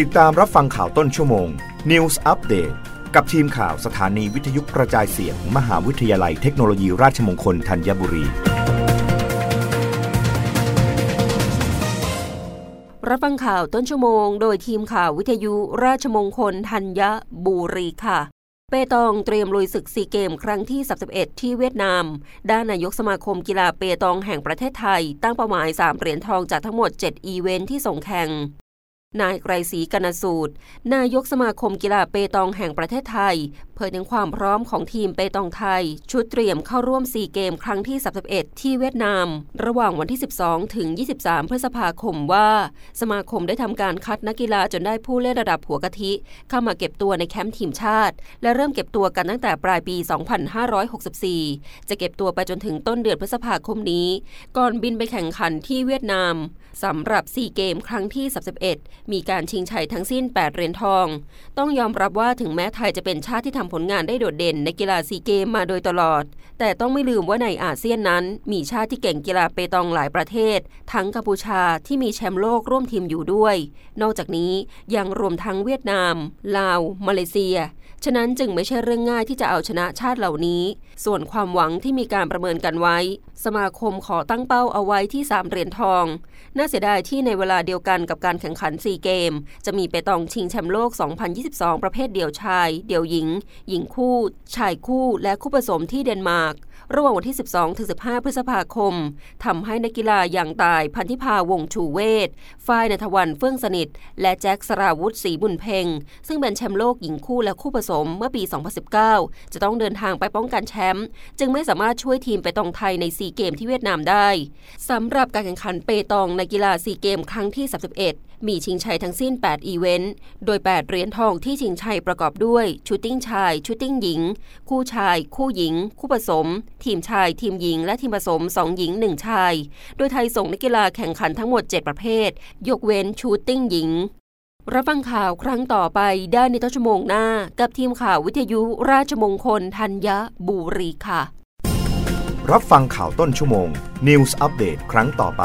ติดตามรับฟังข่าวต้นชั่วโมง News Update กับทีมข่าวสถานีวิทยุกระจายเสียงมหาวิทยาลัยเทคโนโลยีราชมงคลธัญบุรี รับฟังข่าวต้นชั่วโมง โดยทีมข่าววิทยุราชมงคลธัญบุรีค่ะ เปตองเตรียมลุยศึกซีเกมครั้งที่ 31 ที่เวียดนาม ด้านนายกสมาคมกีฬาเปตองแห่งประเทศไทย ตั้งเป้าหมาย 3 เหรียญทองจากทั้งหมด 7 อีเวนท์ที่ส่งแข่ง นายไกรศรีกนสูตร นายกสมาคมกีฬาเปตองแห่งประเทศไทย ยถึงความพร้อมของทีมเปตองไทย ชุดเตรียมเข้าร่วมซีเกมครั้งที่ 31 ที่เวียดนาม ระหว่างวันที่ 12 ถึง 23 พฤษภาคมว่า สมาคมได้ทำการคัดนักกีฬาจนได้ผู้เล่นระดับหัวกะทิ เข้ามาเก็บตัวในแคมป์ทีมชาติ และเริ่มเก็บตัวกันตั้งแต่ปลายปี 2564 จะเก็บตัวไปจนถึงต้นเดือนพฤษภาคมนี้ ก่อนบินไปแข่งขันที่เวียดนามสำหรับซีเกมครั้งที่ 31 มีการชิงชัยทั้งสิ้น 8 เหรียญทอง ต้องยอมรับว่าถึงแม้ไทยจะเป็นชาติที่ทำผลงานได้โดดเด่นในกีฬาซีเกมมาโดยตลอด แต่ต้องไม่ลืมว่าในอาเซียนนั้น มีชาติที่เก่งกีฬาเปตองหลายประเทศ ทั้งกัมพูชาที่มีแชมป์โลกร่วมทีมอยู่ด้วย นอกจากนี้ยังรวมทั้งเวียดนาม ลาว มาเลเซีย ฉะนั้นจึงไม่ใช่เรื่องง่ายที่จะเอาชนะชาติเหล่านี้ ส่วนความหวังที่มีการประเมินกันไว้ สมาคมขอตั้งเป้าเอาไว้ที่ 3เหรียญทอง น่าเสียดายที่ในเวลาเดียวกันกับการแข่งขันซีเกม จะมีเปตองชิงแชมป์โลก 2022 ประเภทเดี่ยวชาย เดี่ยวหญิงหญิงคู่ ชายคู่และคู่ผสมที่เดนมาร์ก ระหว่างวันที่ 12ถึง15 พฤษภาคมทำให้นักกีฬาอย่างตายพันธิพาวงชูเวศฝ้ายนทวันเฟื่องสนิท และแจ็คสราวุธศรีบุญเพ็ง ซึ่งเป็นแชมป์โลกหญิงคู่และคู่ผสมเมื่อปี 2019 จะต้องเดินทางไปป้องกันแชมป์จึงไม่สามารถช่วยทีมเปตองไทยในซีเกมที่เวียดนามได้สำหรับการแข่งขันเปตองในกีฬาซีเกมครั้งที่ 31 มีชิงชัยทั้งสิ้น 8 อีเวนต์ โดย 8 เหรียญทองที่ชิงชัยประกอบด้วย shooting ชาย shooting หญิง คู่ชาย คู่หญิง คู่ผสม ทีมชาย ทีมหญิง และทีมผสม 2 หญิง 1 ชาย โดยไทยส่งนักกีฬาแข่งขันทั้งหมด 7 ประเภท ยกเว้นชูตติ้งหญิง รับฟังข่าวครั้งต่อไปได้ในต้นชั่วโมงหน้า กับทีมข่าววิทยุราชมงคลธัญบุรีค่ะ รับฟังข่าวต้นชั่วโมง News อัปเดตครั้งต่อไป